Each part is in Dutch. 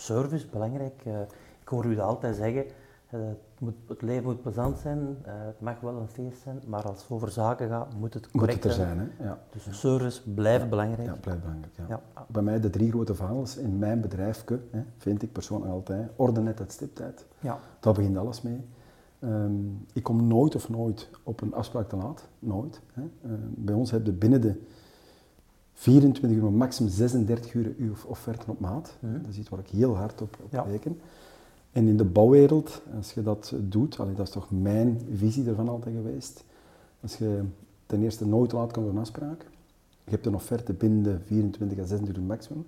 service belangrijk. Uh, ik hoor u dat altijd zeggen. Uh, het, moet, het, leven moet plezant zijn, uh, het mag wel een feest zijn, maar als het over zaken gaat, moet het correct moet het er zijn. Hè? Ja. Dus service blijft belangrijk. Ja, blijft belangrijk. Ja. Bij mij de drie grote verhalen in mijn bedrijf, hè, vind ik persoonlijk altijd, orde net het stiptijd. Ja. Daar begint alles mee. Um, ik kom nooit of nooit op een afspraak te laat. Nooit. Hè. Uh, bij ons heb je binnen de 24 uur, maximum 36 uur uw offerte op maat. Mm Dat is iets waar ik heel hard op, op reken. En in de bouwwereld, als je dat doet, allee, dat is toch mijn visie ervan altijd geweest. Als je ten eerste nooit laat komt op een afspraak, je hebt een offerte binnen de 24 à 26 uur maximum,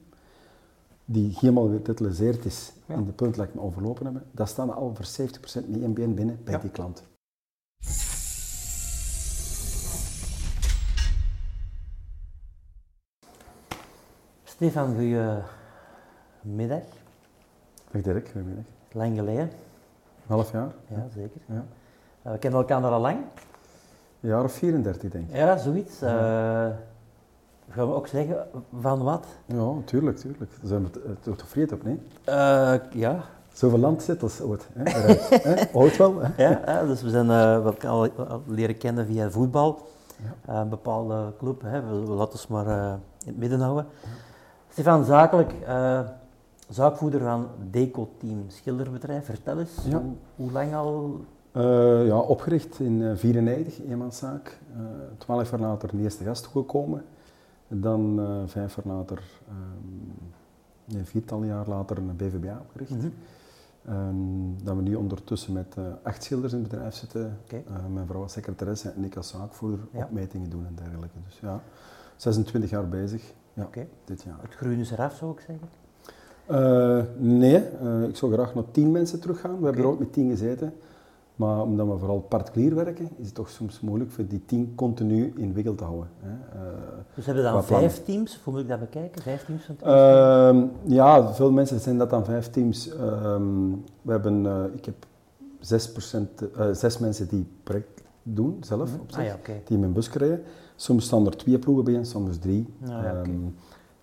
die helemaal getiteliseerd is en de punt lijkt me overlopen hebben, dat staan al voor 70% met MBN binnen bij die klant. Stefan, goedemiddag. Dag Dirk, goedemiddag. Lang geleden. half jaar? Ja, zeker. Ja. Uh, we kennen elkaar al lang? Een jaar of 34, denk ik. Ja, zoiets. Ja. Uh, gaan we ook zeggen van wat? Ja, tuurlijk, tuurlijk. Daar zijn we het toch tevreden op, nee? Uh, ja. Zoveel land zit als ooit. Hè? Ooit wel. Hè? Ja, dus we zijn uh, al leren kennen via voetbal. Ja. een bepaalde club, hè. We, we laten ons maar in het midden houden. Stefan, zakelijk, zaakvoerder van Deco-team schilderbedrijf. Vertel eens, hoe, hoe, lang al? Uh, ja, opgericht in 1994, uh, eenmanszaak. Uh, twaalf jaar later een eerste gast toegekomen. Dan uh, vijf jaar later, um, nee, viertal jaar later een BVBA opgericht. Mm -hmm. um, dat we nu ondertussen met acht schilders in het bedrijf zitten. Okay. mijn vrouw als secretaresse en ik als zaakvoerder ja. opmetingen doen en dergelijke. Dus ja, 26 jaar bezig. Ja, okay. dit jaar. Het groen is eraf, zou ik zeggen? Uh, nee, uh, ik zou graag naar tien mensen teruggaan. We okay. hebben er ook met tien gezeten. Maar omdat we vooral particulier werken, is het toch soms moeilijk voor die tien continu in wikkel te houden. Hè. Uh, dus hebben we dan vijf teams? Hoe moet ik dat bekijken? Vijf teams van ehm, Ja, veel mensen zijn dat dan vijf teams. Ehm, we hebben, ik heb zes, procent, zes mensen die project doen zelf -hmm. op zich, ah, ja, okay. die in mijn bus krijgen. Soms staan er twee ploegen bij en soms drie. Ah, ja, okay. um,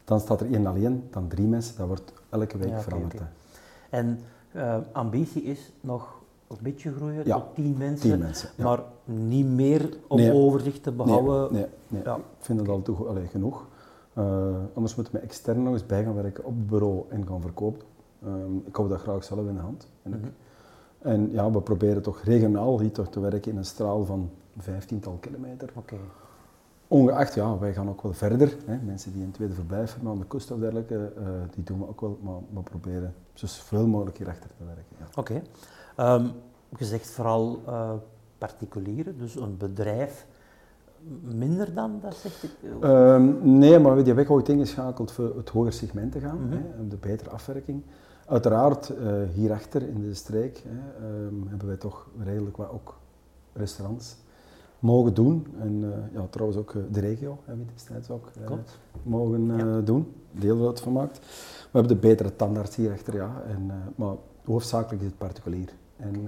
dan staat er één alleen, dan drie mensen. Dat wordt elke week veranderd. Okay, okay. En uh, ambitie is nog een beetje groeien tot tien mensen, tien mensen maar niet meer om nee, overzicht te behouden. Nee, nee, nee. ik vind dat al toe, allee, genoeg. Uh, anders moeten we extern nog eens bij gaan werken op het bureau en gaan verkopen. Um, ik hou dat graag zelf in de hand. En, mm -hmm. En ja, we proberen toch regionaal hier toch te werken in een straal van vijftiental kilometer. Okay. Ongeacht, ja, wij gaan ook wel verder. Hè. Mensen die een tweede verblijf hebben aan de kust of dergelijke, uh, die doen we ook wel, maar we proberen zoveel mogelijk hierachter te werken. Ja. Oké. Okay. Um, je zegt vooral uh, particulieren, dus een bedrijf minder dan, dat zegt ik? Um, nee, maar we hebben weg ooit ingeschakeld voor het hoger segment te gaan, mm -hmm. hè, de betere afwerking. Uiteraard, uh, hierachter in de streek hè, um, hebben wij toch redelijk wat ook restaurants mogen doen. En uh, ja, trouwens ook uh, de regio hebben we destijds ook mogen ja. doen, deel dat van maakt. We hebben de betere tandarts hierachter, ja. En, maar hoofdzakelijk is het particulier. En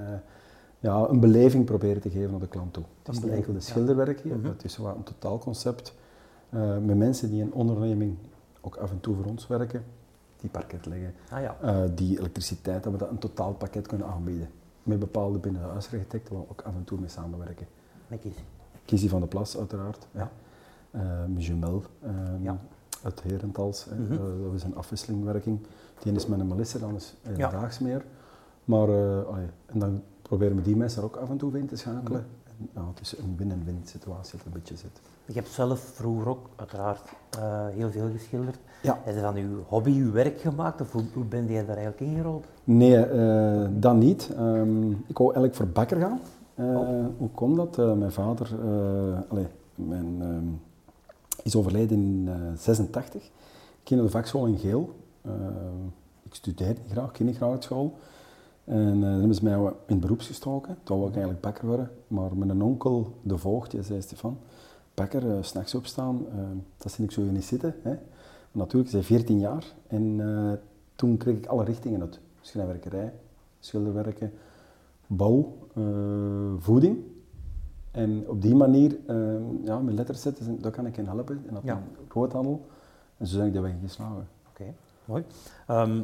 ja, een beleving proberen te geven aan de klant toe. Het is niet enkel de schilderwerk hier, het is wel een totaalconcept met mensen die een onderneming ook af en toe voor ons werken, die parket leggen, ah, ja. die elektriciteit, dat we dat een totaalpakket kunnen aanbieden. Met bepaalde binnenhuisarchitecten waar we ook af en toe mee samenwerken. Met Kizzy? Kizzy van de Plas, uiteraard. Ja. Uh, met Jumel um, ja. uit Herentals. Mm -hmm. uh, dat is een afwisselingwerking. Die is met een Melissa, dan is daags meer. Maar uh, en dan proberen we die mensen er ook af en toe in te schakelen. Mm -hmm. Het is een win-en-win situatie dat een beetje zit. Je hebt zelf vroeger ook uiteraard heel veel geschilderd. Ja. Heb je van uw hobby uw werk gemaakt of hoe, hoe ben je daar eigenlijk ingerold? Nee, dat niet. Um, ik wou eigenlijk voor bakker gaan. Uh, Hoe komt dat? Uh, mijn vader uh, allez, mijn, ehm, is overleden in 86. Ik ging naar de vakschool in Geel. ik studeerde graag, ik ging graag uit school. En dan hebben ze mij in het beroeps gestoken. Toen wou ik eigenlijk bakker worden. Maar mijn onkel, de voogd, die zei Stefan, bakker, uh, s'nachts opstaan, dat zie ik zo niet zitten. Hè. Natuurlijk, ik 14 jaar. En toen kreeg ik alle richtingen uit. Schrijnwerkerij, schilderwerken, bouw, uh, voeding. En op die manier, uh, ja, met letters zetten, daar kan ik in helpen. En dat ja. groothandel. En zo ben ik de weg geslagen. Oké, okay. mooi. Um,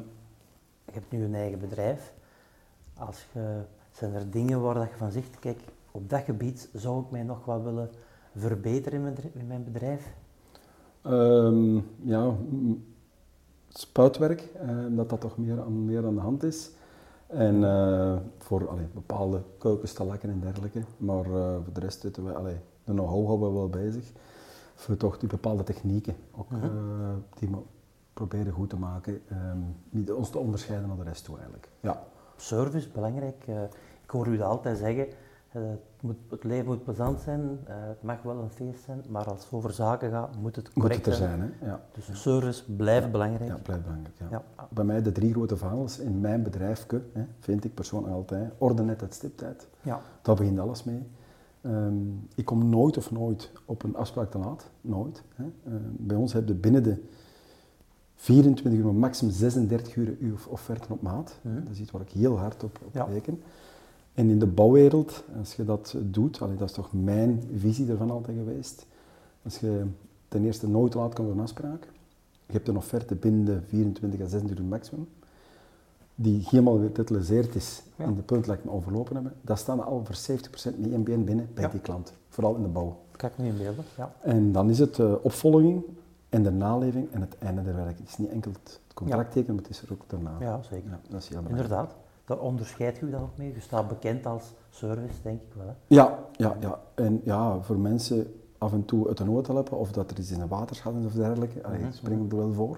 je hebt nu een eigen bedrijf. Als je, zijn er dingen waar dat je van zegt, kijk, op dat gebied zou ik mij nog wel willen verbeteren in mijn, bedrijf- in mijn bedrijf? Ehm, ja, spuitwerk, eh, dat dat toch meer aan, meer aan de hand is. En eh, voor allee, bepaalde keukens te lakken en dergelijke. Maar eh, voor de rest zitten we, allee, de know-how houden we wel bezig. Voor toch die bepaalde technieken, ook, Mhm. eh, die we proberen goed te maken. ehm, niet ons te onderscheiden naar de rest toe eigenlijk. Ja, Service, belangrijk. Eh, ik hoor u dat altijd zeggen. eh, het, moet, het leven moet plezant zijn, eh, het mag wel een feest zijn, maar als het over zaken gaat, moet het moet correct het er zijn. zijn. Hè? Ja. Dus service blijft belangrijk. Ja, blijft belangrijk. Ja. Bij mij de drie grote vaandels in mijn bedrijfje, hè, vind ik persoonlijk altijd, orde net uit stiptijd. Ja. Daar begint alles mee. Ehm, ik kom nooit of nooit op een afspraak te laat. Nooit. Hè. Ehm, bij ons heb je binnen de 24 uur, maar maximum 36 uur uw offerten op maat. Mhm. Dat is iets waar ik heel hard op, op Ja. reken. En in de bouwwereld, als je dat doet, allee, dat is toch mijn visie ervan altijd geweest. Als je ten eerste nooit laat komt voor een afspraak, je hebt een offerte binnen de 24 à 26 uur maximum, die helemaal getiteliseerd is Ja. in de punt dat ik me overlopen hebben, dat staan al voor 70% met INBN binnen bij Ja. die klant. Vooral in de bouw. Dat kan ik me inbeelden. Ja. En dan is het eh, opvolging en de naleving en het einde der werk. Het is niet enkel het contract tekenen, maar het is er ook daarna. ja, zeker. Ja, dat is heel belangrijk. Inderdaad. Daar onderscheidt u dan ook mee. Je staat bekend als service, denk ik wel. Hè? Ja, ja, ja. En ja, voor mensen af en toe uit de nood helpen, of dat er iets in een waterschat is of dergelijke, allee, Mhm. springen we er wel voor.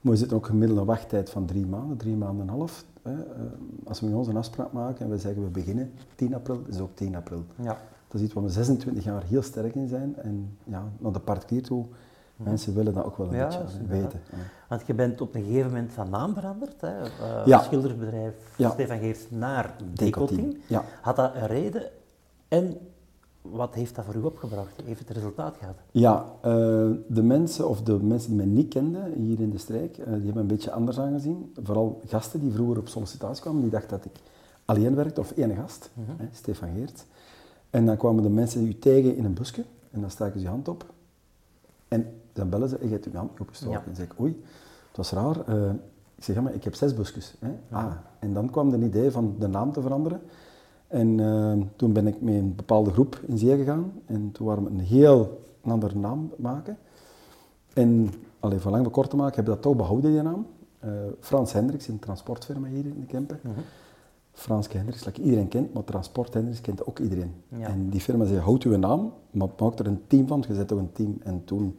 Maar we zitten ook een wachttijd van drie maanden, drie maanden en een half. Hè. Eh, Als we met ons een afspraak maken en we zeggen we beginnen 10 april, is ook 10 april. Ja. Dat is iets waar we 26 jaar heel sterk in zijn. En ja, naar de particulier toe, mensen willen dat ook wel een. Ja, beetje eh, weten. Ja. Want je bent op een gegeven moment van naam veranderd. Hè? Eh, Ja. Schildersbedrijf. Stefan Geers naar. Ja. Had dat een reden? En wat heeft dat voor u opgebracht? Heeft het resultaat gehad? Ja, eh, de mensen of de mensen die mij niet kenden hier in de streek, eh, die hebben een beetje anders aangezien. Vooral gasten die vroeger op sollicitatie kwamen, die dachten dat ik alleen werkte, of één gast, Mhm. hè, Stefan Geert. En dan kwamen de mensen u tegen in een busje en dan staken ze je hand op. En dan bellen ze, je hebt je hand niet opgestoken. Ja. En zeg ik, oei, het was raar. Eh, ik zeg, ja, maar ik heb zes busjes. Hè. Ah, en dan kwam een idee van de naam te veranderen. En eh, toen ben ik met een bepaalde groep in zee gegaan. En toen waren we een heel andere naam maken. En, alleen voor lang maar kort te maken, hebben we dat toch behouden, die naam. Eh, Frans Hendricks, een transportfirma hier in de Kempen. Frans Hendricks, dat iedereen kent, maar Transport Hendricks kent ook iedereen. Ja. En die firma zei, houd uw naam, maar maak er een team van, je zet toch een team. En toen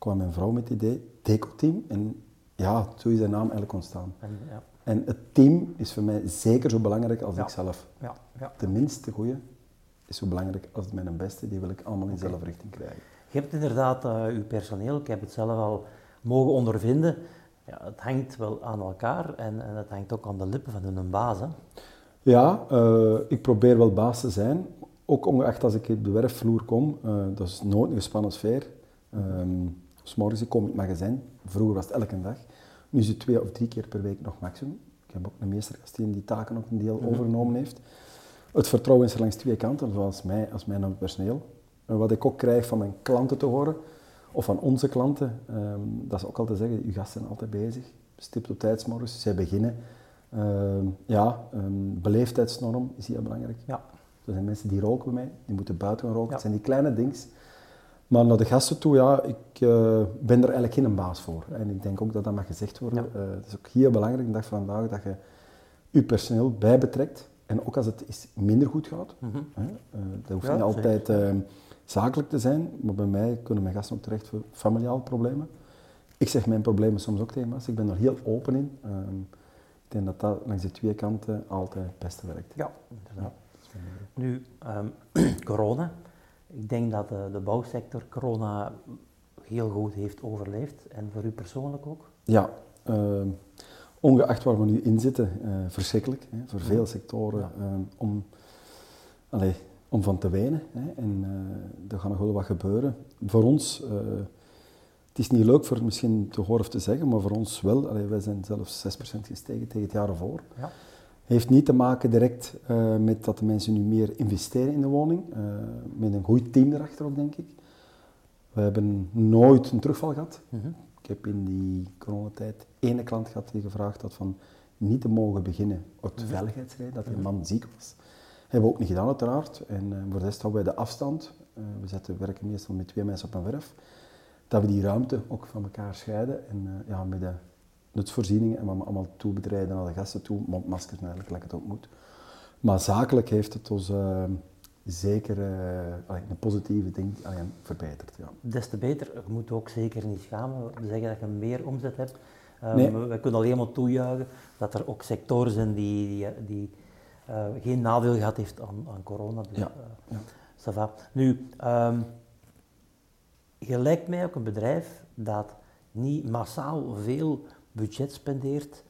kwam mijn vrouw met het idee, Deco-team. En ja, zo is de naam eigenlijk ontstaan. En, ja, En het team is voor mij zeker zo belangrijk als Ja. ik zelf. ja, ja. De minste goeie is zo belangrijk als mijn beste, die wil ik allemaal in dezelfde richting krijgen. Je hebt inderdaad eh, uw personeel, ik heb het zelf al mogen ondervinden. Ja, het hangt wel aan elkaar en, en het hangt ook aan de lippen van hun baas. Hè? Ja, eh, ik probeer wel baas te zijn. Ook ongeacht als ik op de werfvloer kom, eh, dat is nooit een gespannen sfeer. Um, s morgens ik kom in het magazijn, vroeger was het elke dag. Nu is het twee of drie keer per week nog maximum. Ik heb ook een meestergast die die taken ook een deel overgenomen heeft. Het vertrouwen is er langs twee kanten, zoals mij als mijn personeel. En wat ik ook krijg van mijn klanten te horen, of van onze klanten, ehm, dat is ook altijd zeggen, uw gasten zijn altijd bezig. Stipt op tijd 's morgens, zij beginnen. Ehm, ja, een beleefdheidsnorm is heel belangrijk. Ja. Er zijn mensen die roken bij mij, die moeten buiten gaan roken. Ja. Het zijn die kleine dings. Maar naar de gasten toe, ja, ik eh, ben er eigenlijk geen baas voor. En ik denk ook dat dat mag gezegd worden. Ja. Eh, het is ook heel belangrijk, de dag van vandaag, dat je je personeel bijbetrekt. En ook als het eens minder goed gaat. Mhm. Hè, eh, dat hoeft Ja, niet altijd zakelijk te zijn, maar bij mij kunnen mijn gasten ook terecht voor familiaal problemen. Ik zeg mijn problemen soms ook tegen mensen, ik ben er heel open in. Ehm, ik denk dat dat langs de twee kanten altijd het beste werkt. Ja, inderdaad. Nu, ehm, corona. Ik denk dat de, de bouwsector corona heel goed heeft overleefd. En voor u persoonlijk ook? Ja, ehm, ongeacht waar we nu in zitten, eh, verschrikkelijk hè, voor veel sectoren Ja. ehm, om, allee, om van te wenen. Hè, en eh, er gaat nog wel wat gebeuren. Voor ons, eh, het is niet leuk voor misschien te horen of te zeggen, maar voor ons wel. Allee, wij zijn zelfs 6% gestegen tegen het jaar ervoor. Ja. Heeft niet te maken direct eh, met dat de mensen nu meer investeren in de woning, eh, met een goed team erachter ook, denk ik. We hebben nooit een terugval gehad. Mhm. Ik heb in die coronatijd ene klant gehad die gevraagd had van niet te mogen beginnen uit Mhm. veiligheidsreden, dat die man ziek was. Hebben we ook niet gedaan uiteraard. En eh, voor de rest houden wij de afstand. We zetten, werken meestal met twee mensen op een werf. Dat we die ruimte ook van elkaar scheiden. En ja, met de nutsvoorzieningen en we allemaal toebedrijden naar de gasten toe. Mondmaskers en eigenlijk, like het ook moet. Maar zakelijk heeft het ons eh, zeker eh, een positieve ding verbeterd. Ja. Des te beter, je moet ook zeker niet schamen, zeggen dat je meer omzet hebt. Um, Nee. We kunnen alleen maar toejuichen dat er ook sectoren zijn die, die, die eh, geen nadeel gehad heeft aan, aan corona. Dus, Ja, eh, ja. Nu, ehm, je lijkt mij ook een bedrijf dat niet massaal veel budget spendeert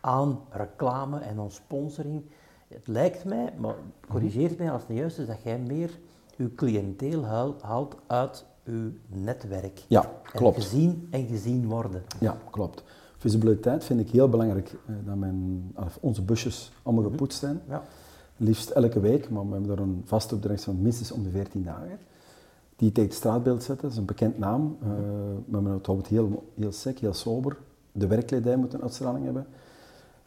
aan reclame en aan sponsoring. Het lijkt mij, maar corrigeer mij als het niet juist is, dat jij meer uw cliënteel haal- haalt uit uw netwerk. Ja, En klopt. gezien en gezien worden. Ja, klopt. Visibiliteit vind ik heel belangrijk. eh, dat mijn, onze busjes allemaal gepoetst zijn. Ja. Liefst elke week, maar we hebben er een vaste opdracht van minstens om de 14 dagen. Die tegen het straatbeeld zetten, dat is een bekend naam. Eh, we hebben het heel, heel sec, heel sober. De werkkledij moet een uitstraling hebben.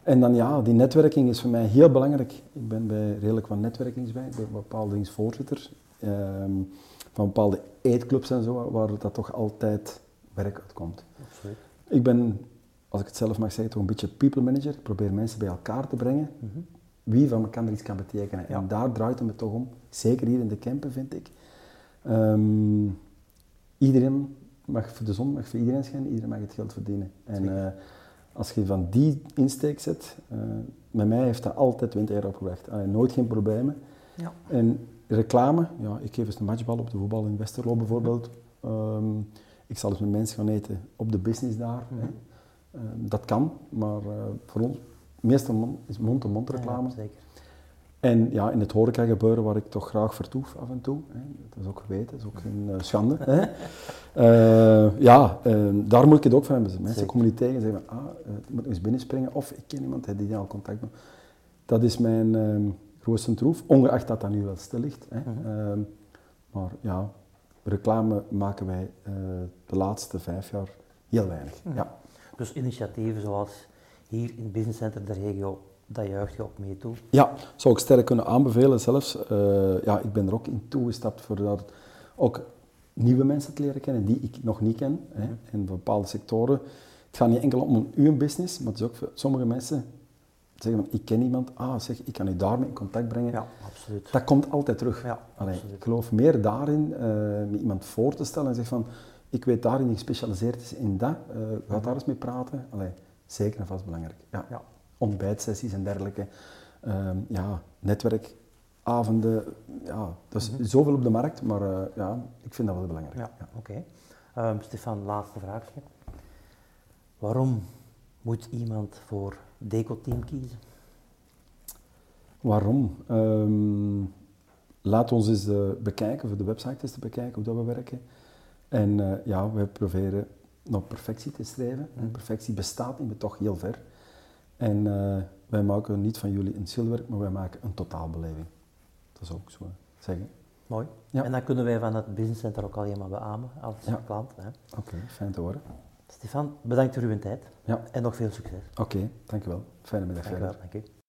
En dan ja, die netwerking is voor mij heel belangrijk. Ik ben bij redelijk wat netwerkings bij. Ben bepaalde voorzitter ehm, van bepaalde eetclubs en zo, waar dat toch altijd werk uitkomt. Absoluut. Ik ben, als ik het zelf mag zeggen, toch een beetje people manager. Ik probeer mensen bij elkaar te brengen. Wie van elkaar iets kan betekenen. Ja. En daar draait het me toch om. Zeker hier in de Kempen, vind ik. Ehm, iedereen mag voor de zon, mag voor iedereen schijnen. Iedereen mag het geld verdienen. En eh, als je van die insteek zet, eh, met mij heeft dat altijd 20 jaar opgebracht. Allee, nooit geen problemen. Ja. En reclame, ja, ik geef eens een matchbal op de voetbal in Westerlo bijvoorbeeld. Ehm, ik zal eens met mensen gaan eten op de business daar. hè. Ehm, dat kan, maar eh, voor ons meestal is mond-to-mond reclame. Ja, zeker. En ja, in het horeca gebeuren waar ik toch graag vertoef af en toe. Hè. Dat is ook geweten, dat is ook geen eh, schande. Hè. Eh, ja, eh, daar moet ik het ook van hebben. Mensen komen niet tegen en zeggen van, ah, eh, ik moet eens binnenspringen. Of ik ken iemand die al contact met Dat is mijn ehm grootste troef, ongeacht dat dat nu wel stil ligt. Hè. Mhm. Ehm, maar ja, reclame maken wij de laatste vijf jaar heel weinig. Mhm. Ja. Dus initiatieven zoals hier in het Business Center de regio, dat juicht je ook mee toe. Ja, zou ik sterk kunnen aanbevelen zelfs. Eh, ja, ik ben er ook in toegestapt voor dat ook nieuwe mensen te leren kennen die ik nog niet ken. Hè, in bepaalde sectoren. Het gaat niet enkel om uw business, maar het is ook voor sommige mensen zeggen van, ik ken iemand, ah zeg, ik kan u daarmee in contact brengen. Ja, absoluut. Dat komt altijd terug. Ja, Allee, absoluut. ik geloof meer daarin, met iemand voor te stellen en zeggen van, ik weet daarin, die gespecialiseerd is in dat, eh ga daar eens mee praten. Allee, zeker en vast belangrijk. Ja. Ja. Ontbijtsessies en dergelijke. Ehm, ja, netwerkavonden, ja, dat is zoveel op de markt, maar eh, ja, ik vind dat wel belangrijk. Ja, oké. Ehm, Stefan, laatste vraagje. Waarom moet iemand voor Deco-team kiezen? Waarom? Ehm, laat ons eens eh, bekijken, voor de website eens te bekijken hoe dat we werken. En eh, ja, wij proberen naar perfectie te streven. En perfectie bestaat niet, maar toch heel ver. En eh, wij maken niet van jullie een schilderwerk, maar wij maken een totaalbeleving. Dat is ook zo zeggen. Mooi. Ja. En dat kunnen wij van het Business Center ook alleen maar beamen als Ja. klant. Oké, fijn te horen. Stefan, bedankt voor uw tijd Ja, en nog veel succes. oké, dankjewel. Fijne middag Dank u wel. verder. Dank u.